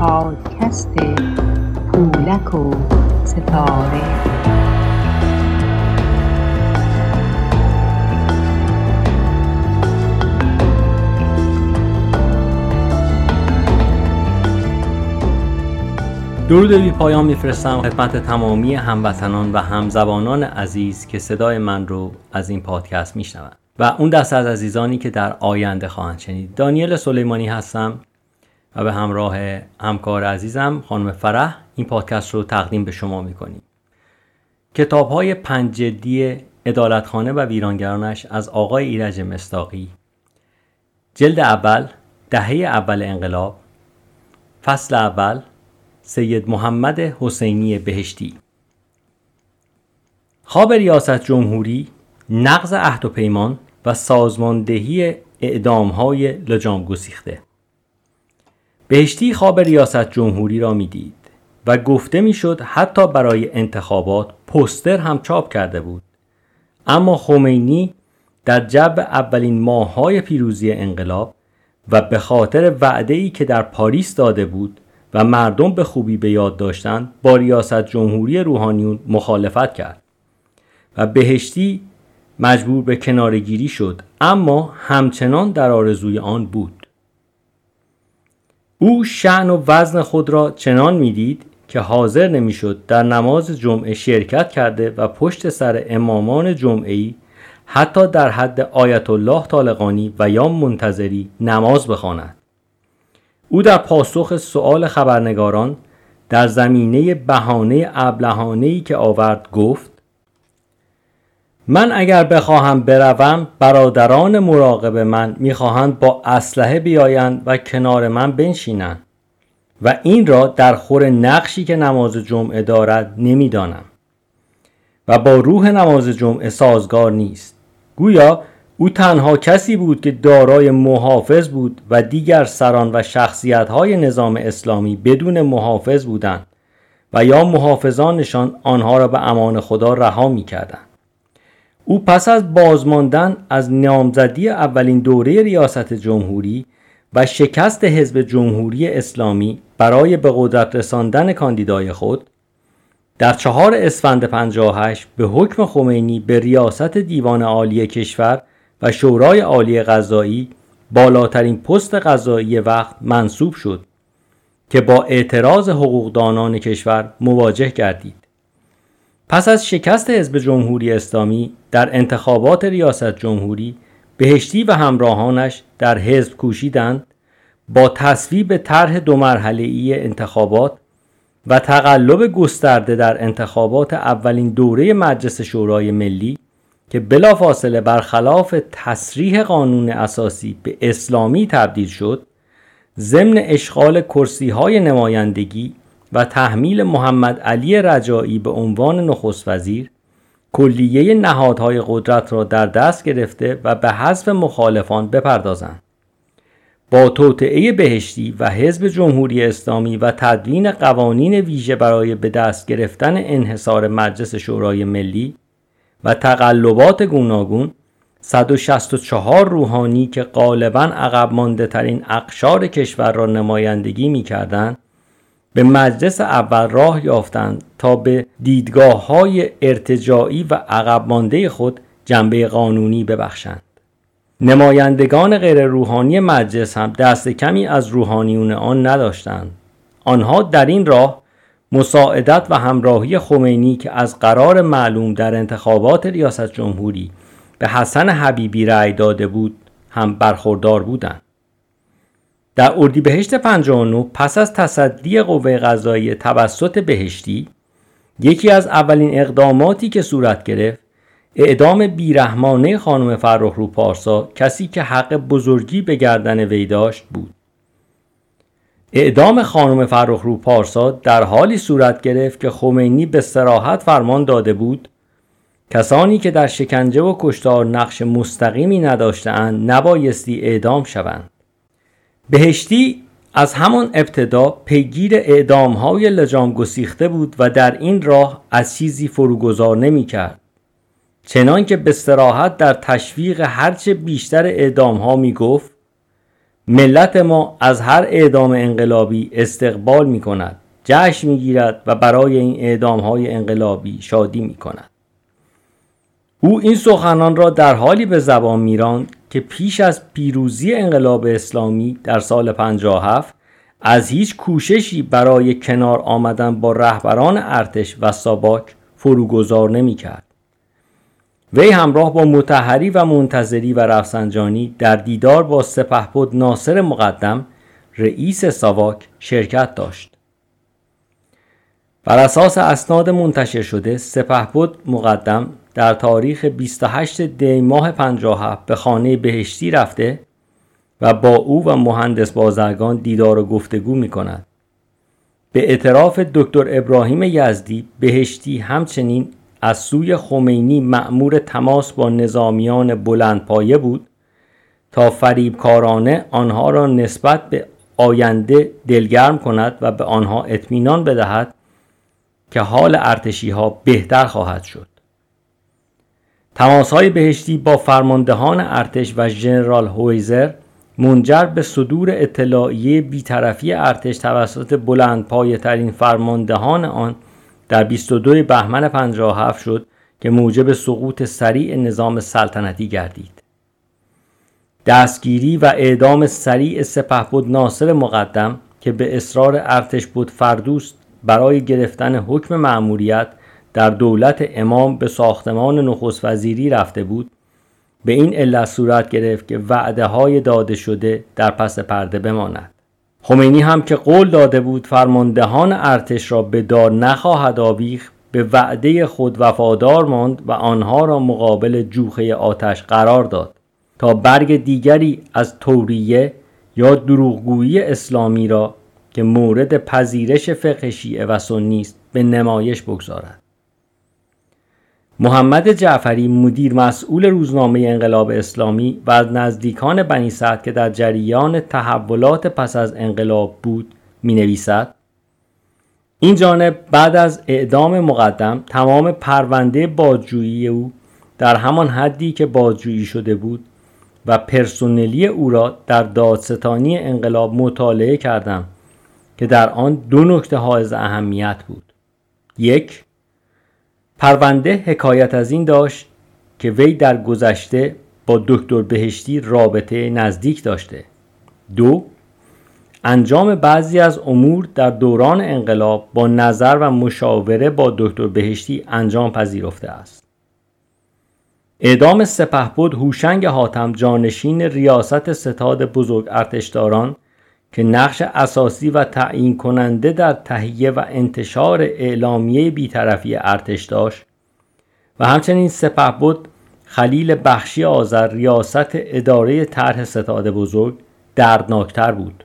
پادکست پولک و ستاره. درود بی پایان میفرستم. خدمت تمامی هموطنان و همزبانان عزیز که صدای من رو از این پادکست میشنوند. و اون دست از عزیزانی که در آینده خواهند شنید. دانیل سلیمانی هستم و به همراه همکار عزیزم خانم فرح این پادکست رو تقدیم به شما می‌کنیم. کتاب های پنج جلدی ادالتخانه و ویرانگرانش از آقای ایرج مستاقی. جلد اول دهه اول انقلاب. فصل اول سید محمد حسینی بهشتی. خواب ریاست جمهوری نقض عهد و پیمان و سازماندهی اعدام های لجام گسیخته. بهشتی خواب ریاست جمهوری را می‌دید و گفته می‌شد حتی برای انتخابات پستر هم چاپ کرده بود. اما خمینی در جو اولین ماههای پیروزی انقلاب و به خاطر وعده ای که در پاریس داده بود و مردم به خوبی به یاد داشتند با ریاست جمهوری روحانیون مخالفت کرد و بهشتی مجبور به کنارگیری شد اما همچنان در آرزوی آن بود. او شعن و وزن خود را چنان می‌دید که حاضر نمی‌شد در نماز جمعه شرکت کرده و پشت سر امامان جمعه حتی در حد آیت الله طالقانی و یا منتظری نماز بخواند. او در پاسخ سؤال خبرنگاران در زمینه بهانه ابلهانه‌ای که آورد گفت من اگر بخواهم بروم برادران مراقب من می‌خواهند با اسلحه بیایند و کنار من بنشینند و این را در خور نقشی که نماز جمعه دارد نمی‌دانم و با روح نماز جمعه سازگار نیست. گویا او تنها کسی بود که دارای محافظ بود و دیگر سران و شخصیت های نظام اسلامی بدون محافظ بودند و یا محافظانشان آنها را به امان خدا رها می کردن. او پس از بازماندن از نامزدی اولین دوره ریاست جمهوری و شکست حزب جمهوری اسلامی برای به قدرت رساندن کاندیدای خود در چهار اسفند 58 به حکم خمینی به ریاست دیوان عالی کشور و شورای عالی قضایی بالاترین پست قضایی وقت منصوب شد که با اعتراض حقوقدانان کشور مواجه گردید. پس از شکست حزب جمهوری اسلامی در انتخابات ریاست جمهوری بهشتی و همراهانش در حزب کوشیدند با تصویب طرح دو مرحله ای انتخابات و تقلب گسترده در انتخابات اولین دوره مجلس شورای ملی که بلافاصله برخلاف تصریح قانون اساسی به اسلامی تبدیل شد ضمن اشغال کرسی های نمایندگی و تحمیل محمد علی رجایی به عنوان نخست وزیر کلیه نهادهای قدرت را در دست گرفته و به حذف مخالفان بپردازند. با توطعه بهشتی و حزب جمهوری اسلامی و تدوین قوانین ویژه برای به دست گرفتن انحصار مجلس شورای ملی و تقلبات گوناگون 164 روحانی که غالبا عقب مانده ترین اقشار کشور را نمایندگی می کردن به مجلس اول راه یافتند تا به دیدگاه های ارتجاعی و عقب مانده خود جنبه قانونی ببخشند. نمایندگان غیر روحانی مجلس هم دست کمی از روحانیون آن نداشتند. آنها در این راه مساعدت و همراهی خمینی که از قرار معلوم در انتخابات ریاست جمهوری به حسن حبیبی رأی داده بود هم برخوردار بودند. در اردیبهشت 59 پس از تصدی قوه قضایی توسط بهشتی یکی از اولین اقداماتی که صورت گرفت اعدام بیرحمانه خانم فرخ رو پارسا کسی که حق بزرگی به گردن وی داشت بود اعدام خانم فرخرو پارسا در حالی صورت گرفت که خمینی به سراحت فرمان داده بود کسانی که در شکنجه و کشتار نقش مستقیمی نداشتهاند نبایستی اعدام شوند بهشتی از همان ابتدا پیگیر اعدام های لجام گسیخته بود و در این راه از چیزی فروگذار نمی کرد. چنان که به سراحت در تشویق هرچه بیشتر اعدام ها می گفت ملت ما از هر اعدام انقلابی استقبال می کند جشن می گیرد و برای این اعدام های انقلابی شادی می کند او این سخنان را در حالی به زبان میراند که پیش از پیروزی انقلاب اسلامی در سال 57 از هیچ کوششی برای کنار آمدن با رهبران ارتش و ساباک فروگذار نمی کرد. وی همراه با متحری و منتظری و رفسنجانی در دیدار با سپهبد ناصر مقدم رئیس ساواک شرکت داشت. بر اساس اسناد منتشر شده سپهبد مقدم در تاریخ 28 دی ماه 57 به خانه بهشتی رفته و با او و مهندس بازرگان دیدار و گفتگو می کند. به اعتراف دکتر ابراهیم یزدی بهشتی همچنین از سوی خمینی مأمور تماس با نظامیان بلندپایه بود تا فریبکارانه آنها را نسبت به آینده دلگرم کند و به آنها اطمینان بدهد که حال ارتشی ها بهتر خواهد شد. تماس های بهشتی با فرماندهان ارتش و ژنرال هویزر منجر به صدور اطلاعیه بیطرفی ارتش توسط بلند پایه ترین فرماندهان آن در 22 بهمن 57 شد که موجب سقوط سریع نظام سلطنتی گردید. دستگیری و اعدام سریع سپهبد ناصر مقدم که به اصرار ارتش بود فردوست برای گرفتن حکم مأموریت در دولت امام به ساختمان نخست وزیری رفته بود به این علت صورت گرفت که وعده های داده شده در پس پرده بماند خمینی هم که قول داده بود فرماندهان ارتش را به دار نخواهد آویخت به وعده خود وفادار ماند و آنها را مقابل جوخه آتش قرار داد. تا برگ دیگری از توریه یا دروغگویی اسلامی را که مورد پذیرش فقه شیعه و سنی است به نمایش بگذارد. محمد جعفری مدیر مسئول روزنامه انقلاب اسلامی و از نزدیکان بنی سعد که در جریان تحولات پس از انقلاب بود می نویسد این جانب بعد از اعدام مقدم تمام پرونده بازجویی او در همان حدی که بازجویی شده بود و پرسونلی او را در دادستانی انقلاب مطالعه کردم که در آن دو نکته حائز اهمیت بود. یک پرونده حکایت از این داشت که وی در گذشته با دکتر بهشتی رابطه نزدیک داشته. دو انجام بعضی از امور در دوران انقلاب با نظر و مشاوره با دکتر بهشتی انجام پذیرفته است. اعدام سپهبد هوشنگ حاتم جانشین ریاست ستاد بزرگ ارتشداران که نقش اساسی و تعیین کننده در تهیه و انتشار اعلامیه بیطرفی ارتش داشت و همچنین سپهبد خلیل بخشی آذر ریاست اداره طرح ستاد بزرگ دردناکتر بود.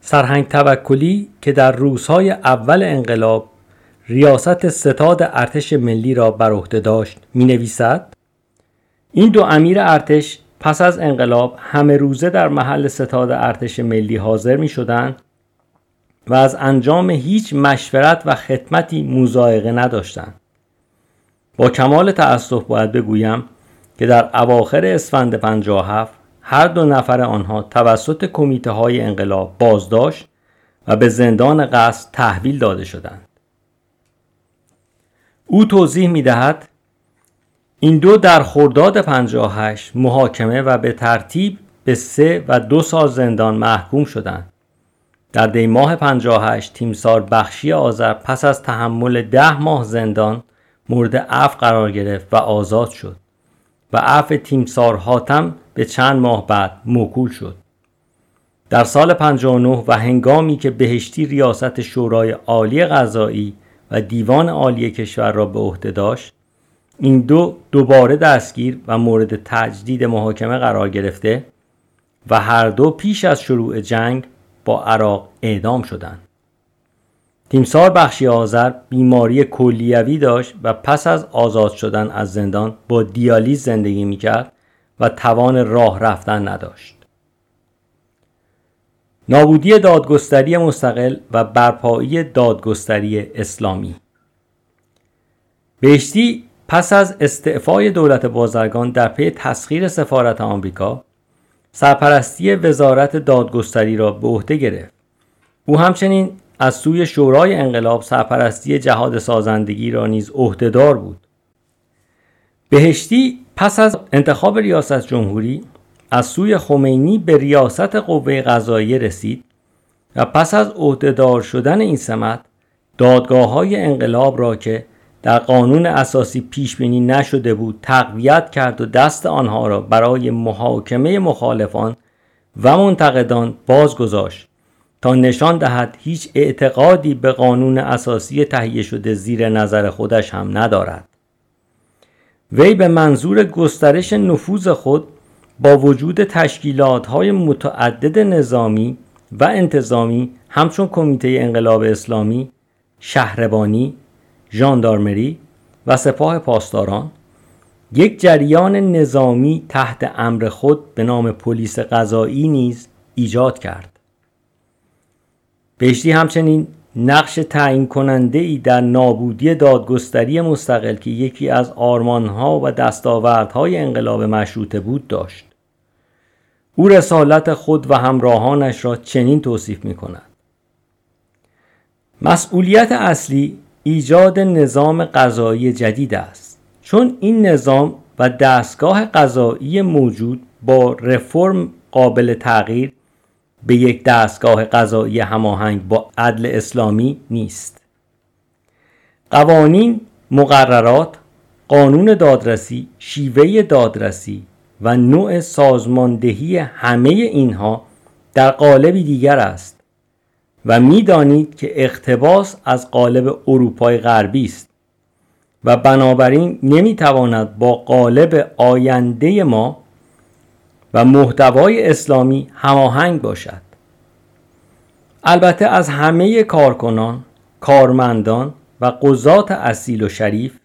سرهنگ توکلی که در روزهای اول انقلاب ریاست ستاد ارتش ملی را بر عهده داشت می نویسد این دو امیر ارتش پس از انقلاب همه روزه در محل ستاد ارتش ملی حاضر می شدن و از انجام هیچ مشورت و خدمتی مزایقه نداشتند. با کمال تأسف باید بگویم که در اواخر اسفند 57 هر دو نفر آنها توسط کمیته های انقلاب بازداشت و به زندان قصد تحویل داده شدند. او توضیح می دهد این دو در خرداد 58 محاکمه و به ترتیب به سه و دو سال زندان محکوم شدند. در دی ماه 58 تیمسار بخشی آذر پس از تحمل ده ماه زندان مورد عفو قرار گرفت و آزاد شد و عفو تیمسار حاتم به چند ماه بعد موکول شد. در سال 59 و هنگامی که بهشتی ریاست شورای عالی قضایی و دیوان عالی کشور را به عهده داشت این دو دوباره دستگیر و مورد تجدید محاکمه قرار گرفته و هر دو پیش از شروع جنگ با عراق اعدام شدند. تیمسار بخشی آذر بیماری کلیوی داشت و پس از آزاد شدن از زندان با دیالیز زندگی می‌کرد و توان راه رفتن نداشت. نابودی دادگستری مستقل و برپایی دادگستری اسلامی بهشتی پس از استعفای دولت بازرگان در پی تسخیر سفارت آمریکا سرپرستی وزارت دادگستری را به عهده گرفت. او همچنین از سوی شورای انقلاب سرپرستی جهاد سازندگی را نیز عهدهدار بود. بهشتی پس از انتخاب ریاست جمهوری از سوی خمینی به ریاست قوه قضاییه رسید و پس از عهدهدار شدن این سمت دادگاه های انقلاب را که در قانون اساسی پیش بینی نشده بود تقویت کرد و دست آنها را برای محاکمه مخالفان و منتقدان باز گذاشت تا نشان دهد هیچ اعتقادی به قانون اساسی تهیه شده زیر نظر خودش هم ندارد. وی به منظور گسترش نفوذ خود با وجود تشکیلات های متعدد نظامی و انتظامی همچون کمیته انقلاب اسلامی، شهربانی، ژاندارمری و سپاه پاسداران یک جریان نظامی تحت امر خود به نام پلیس قضایی نیز ایجاد کرد. بهشتی همچنین نقش تعیین کننده ای در نابودی دادگستری مستقل که یکی از آرمانها و دستاوردهای انقلاب مشروطه بود داشت. او رسالت خود و همراهانش را چنین توصیف می کند. مسئولیت اصلی ایجاد نظام قضایی جدید است. چون این نظام و دستگاه قضایی موجود با رفرم قابل تغییر به یک دستگاه قضایی هماهنگ با عدل اسلامی نیست. قوانین مقررات قانون دادرسی شیوه دادرسی و نوع سازماندهی همه اینها در قالبی دیگر است. و می‌دانید که اقتباس از قالب اروپای غربی است و بنابراین نمی‌تواند با قالب آینده ما و محتوای اسلامی هماهنگ باشد. البته از همه کارکنان کارمندان و قضات اصیل و شریف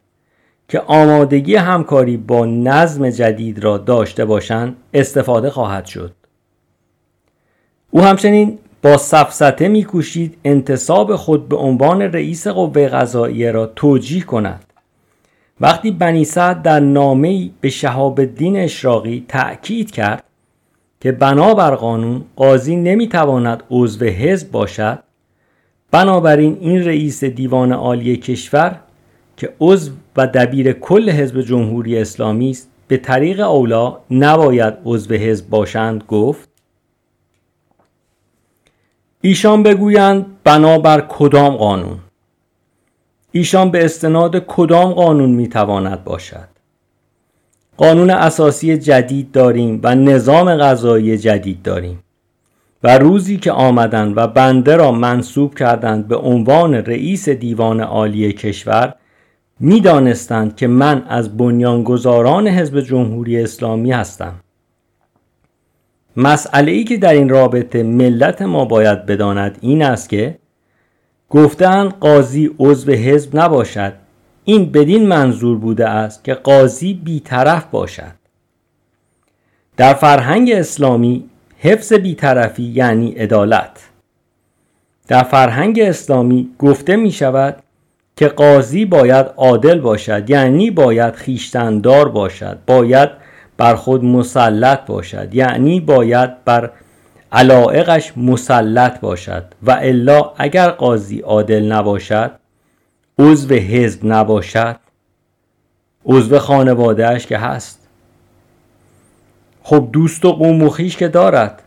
که آمادگی همکاری با نظم جدید را داشته باشند استفاده خواهد شد. او همچنین با سفسته میکوشید انتصاب خود به عنوان رئیس قوه قضاییه را توجیه کند. وقتی بنی سعد در نامه به شهاب الدین اشراقی تأکید کرد که بنابر قانون قاضی نمی‌تواند عضو حزب باشد بنابراین این رئیس دیوان عالی کشور که عضو و دبیر کل حزب جمهوری اسلامی است به طریق اولا نباید عضو حزب باشند گفت. ایشان بگویند بنابر کدام قانون. ایشان به استناد کدام قانون می‌تواند باشد؟ قانون اساسی جدید داریم و نظام غذایی جدید داریم. و روزی که آمدند و بنده را منصوب کردند به عنوان رئیس دیوان عالی کشور می‌دانستند که من از بنیانگذاران حزب جمهوری اسلامی هستم. مسئله ای که در این رابطه ملت ما باید بداند این است که گفتن قاضی عضو حزب نباشد این بدین منظور بوده است که قاضی بیطرف باشد. در فرهنگ اسلامی حفظ بیطرفی یعنی عدالت. در فرهنگ اسلامی گفته می شود که قاضی باید عادل باشد یعنی باید خیشتندار باشد باید بر خود مسلط باشد. یعنی باید بر علائقش مسلط باشد. و الا اگر قاضی عادل نباشد عضو حزب نباشد عضو خانوادهش که هست. خب دوست و قوم و خیش که دارد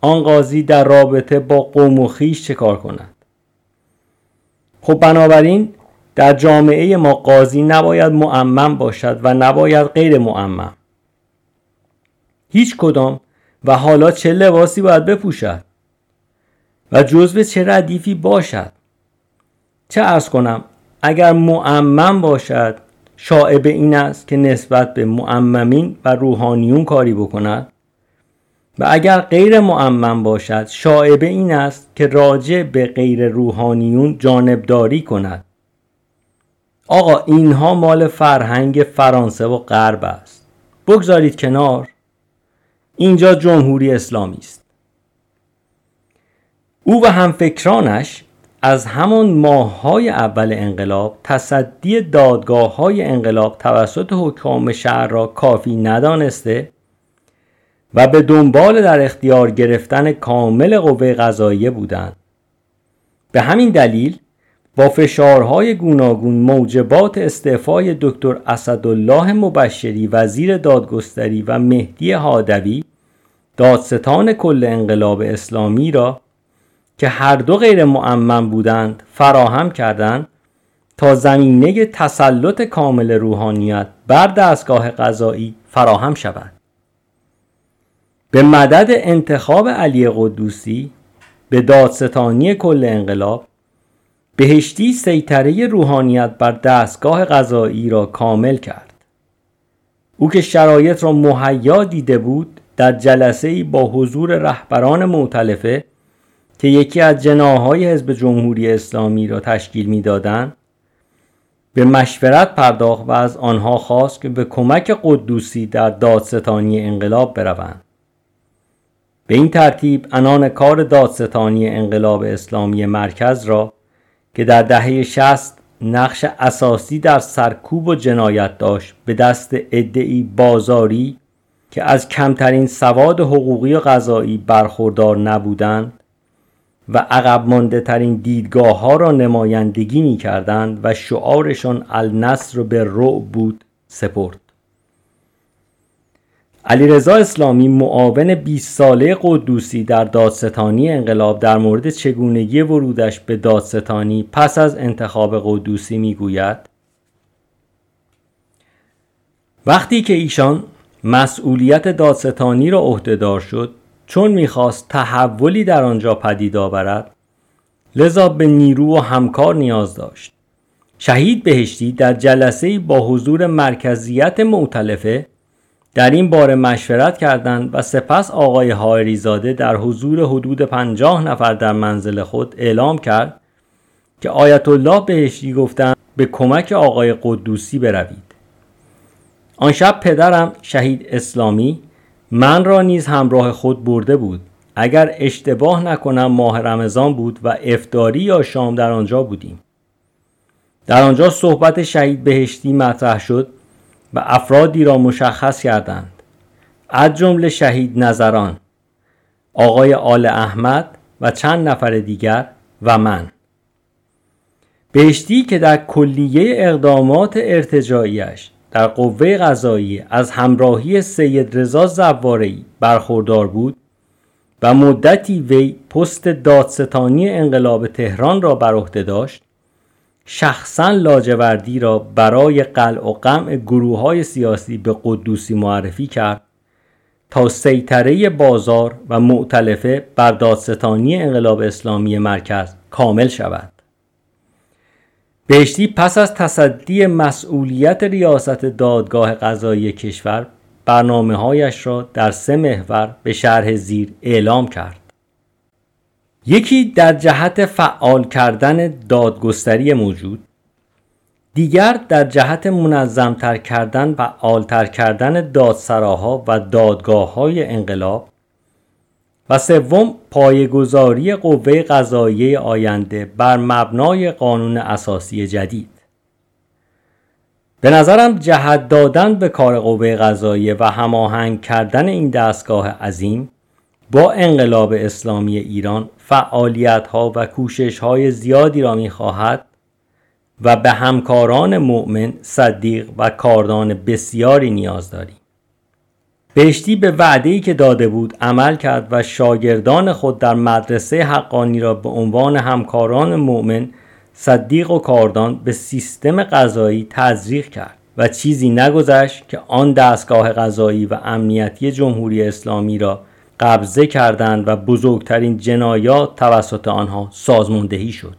آن قاضی در رابطه با قوم و خیش چه کار کند؟ خب بنابراین در جامعه ما قاضی نباید معمم باشد و نباید غیر معمم هیچ کدام و حالا چه لباسی باید بپوشد و جزو چه ردیفی باشد. چه ارز کنم اگر معمم باشد شاعبه این است که نسبت به معممین و روحانیون کاری بکند. و اگر غیر معمم باشد شاعبه این است که راجع به غیر روحانیون جانبداری کند. آقا اینها مال فرهنگ فرانسه و غرب است. بگذارید کنار. اینجا جمهوری اسلامی است. او و همفکرانش از همان ماههای اول انقلاب تصدی دادگاه های انقلاب توسط حکام شهر را کافی ندانسته و به دنبال در اختیار گرفتن کامل قوه قضاییه بودند. به همین دلیل با فشارهای گوناگون موجبات استعفای دکتر اسدالله مبشری وزیر دادگستری و مهدی هادوی دادستان کل انقلاب اسلامی را که هر دو غیر معمم بودند فراهم کردند تا زمینه تسلط کامل روحانیت بر دستگاه قضایی فراهم شود. به مدد انتخاب علی قدوسی به دادستانی کل انقلاب بهشتی سیطره روحانیت بر دستگاه قضایی را کامل کرد. او که شرایط را مهیا دیده بود در جلسه با حضور رهبران معتلفه که یکی از جناهای حزب جمهوری اسلامی را تشکیل می‌دادند به مشورت پرداخت و از آنها خواست که به کمک قدوسی در دادستانی انقلاب بروند. به این ترتیب انان کار دادستانی انقلاب اسلامی مرکز را که در دهه شست نقش اساسی در سرکوب و جنایت داشت به دست ادعی بازاری که از کمترین سواد حقوقی و قضایی برخوردار نبودند و عقب مانده ترین دیدگاه ها را نمایندگی می کردند و شعارشان النصر به رعب بود سپرد. علیرضا اسلامی معاون 20 ساله قدوسی در دادستانی انقلاب در مورد چگونگی ورودش به دادستانی پس از انتخاب قدوسی می‌گوید؟ وقتی که ایشان مسئولیت دادستانی را عهدهدار شد چون می‌خواست تحولی در آنجا پدید آورد لذا به نیرو و همکار نیاز داشت. شهید بهشتی در جلسه با حضور مرکزیت معتلفه در این باره مشورت کردند و سپس آقای هایریزاده در حضور حدود پنجاه نفر در منزل خود اعلام کرد که آیت الله بهشتی گفتند به کمک آقای قدوسی بروید. آن شب پدرم شهید اسلامی من را نیز همراه خود برده بود. اگر اشتباه نکنم ماه رمضان بود و افتاری یا شام در آنجا بودیم. در آنجا صحبت شهید بهشتی مطرح شد. و افرادی را مشخص کردند. از جمله شهید نظران آقای آل احمد و چند نفر دیگر و من. بهشتی که در کلیه اقدامات ارتجاعیش در قوه قضایی از همراهی سید رضا زوارعی برخوردار بود و مدتی وی پست دادستانی انقلاب تهران را بر عهده داشت شخصا لاجوردی را برای قلع و قمع گروه های سیاسی به قدوسی معرفی کرد تا سیطره بازار و معتلفه بر دادستانی انقلاب اسلامی مرکز کامل شود. بهشتی پس از تصدی مسئولیت ریاست دادگاه قضایی کشور برنامه هایش را در سه محور به شرح زیر اعلام کرد. یکی در جهت فعال کردن دادگستری موجود دیگر در جهت منظمتر کردن و آلتر کردن دادسراها و دادگاه های انقلاب و سوم پایگذاری قوه قضاییه آینده بر مبنای قانون اساسی جدید. به نظرم جهت دادن به کار قوه قضاییه و هماهنگ کردن این دستگاه عظیم با انقلاب اسلامی ایران فعالیت ها و کوشش های زیادی را می خواهد و به همکاران مؤمن، صدیق و کاردان بسیاری نیاز داریم. بهشتی به وعده که داده بود عمل کرد و شاگردان خود در مدرسه حقانی را به عنوان همکاران مؤمن صدیق و کاردان به سیستم قضایی تزریق کرد و چیزی نگذشت که آن دستگاه قضایی و امنیتی جمهوری اسلامی را قبضه کردند و بزرگترین جنایات توسط آنها سازماندهی شد.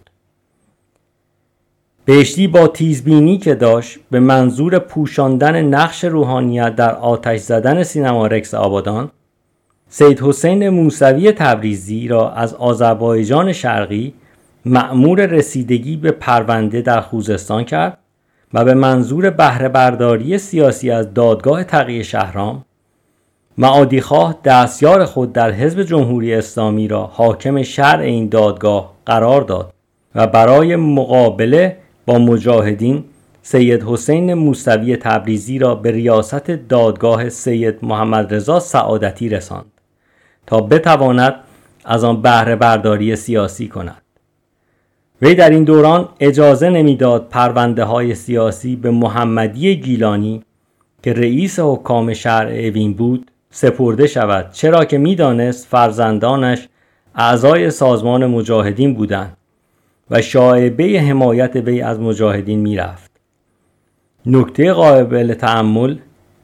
بهشتی با تیزبینی که داشت به منظور پوشاندن نقش روحانیت در آتش زدن سینما رکس آبادان سید حسین موسوی تبریزی را از آذربایجان شرقی مأمور رسیدگی به پرونده در خوزستان کرد و به منظور بهره برداری سیاسی از دادگاه تقیه شهرام معادیخواه دستیار خود در حزب جمهوری اسلامی را حاکم شرع این دادگاه قرار داد و برای مقابله با مجاهدین سید حسین موسوی تبریزی را به ریاست دادگاه سید محمد رضا سعادتی رساند تا بتواند از آن بهره برداری سیاسی کند. وی در این دوران اجازه نمی‌داد پرونده های سیاسی به محمدی گیلانی که رئیس حکام شهر اوین بود سپرده شود. چرا که می‌دانست فرزندانش اعضای سازمان مجاهدین بودند و شایبه حمایت وی از مجاهدین می‌رفت. نکته قابل تعمل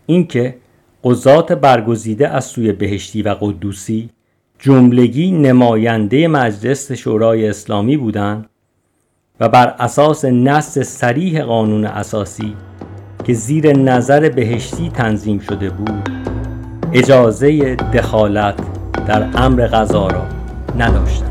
اینکه قضات برگزیده از سوی بهشتی و قدوسی جملگی نماینده مجلس شورای اسلامی بودند و بر اساس نص سریح قانون اساسی که زیر نظر بهشتی تنظیم شده بود. اجازه دخالت در امر غذا را نداشتند.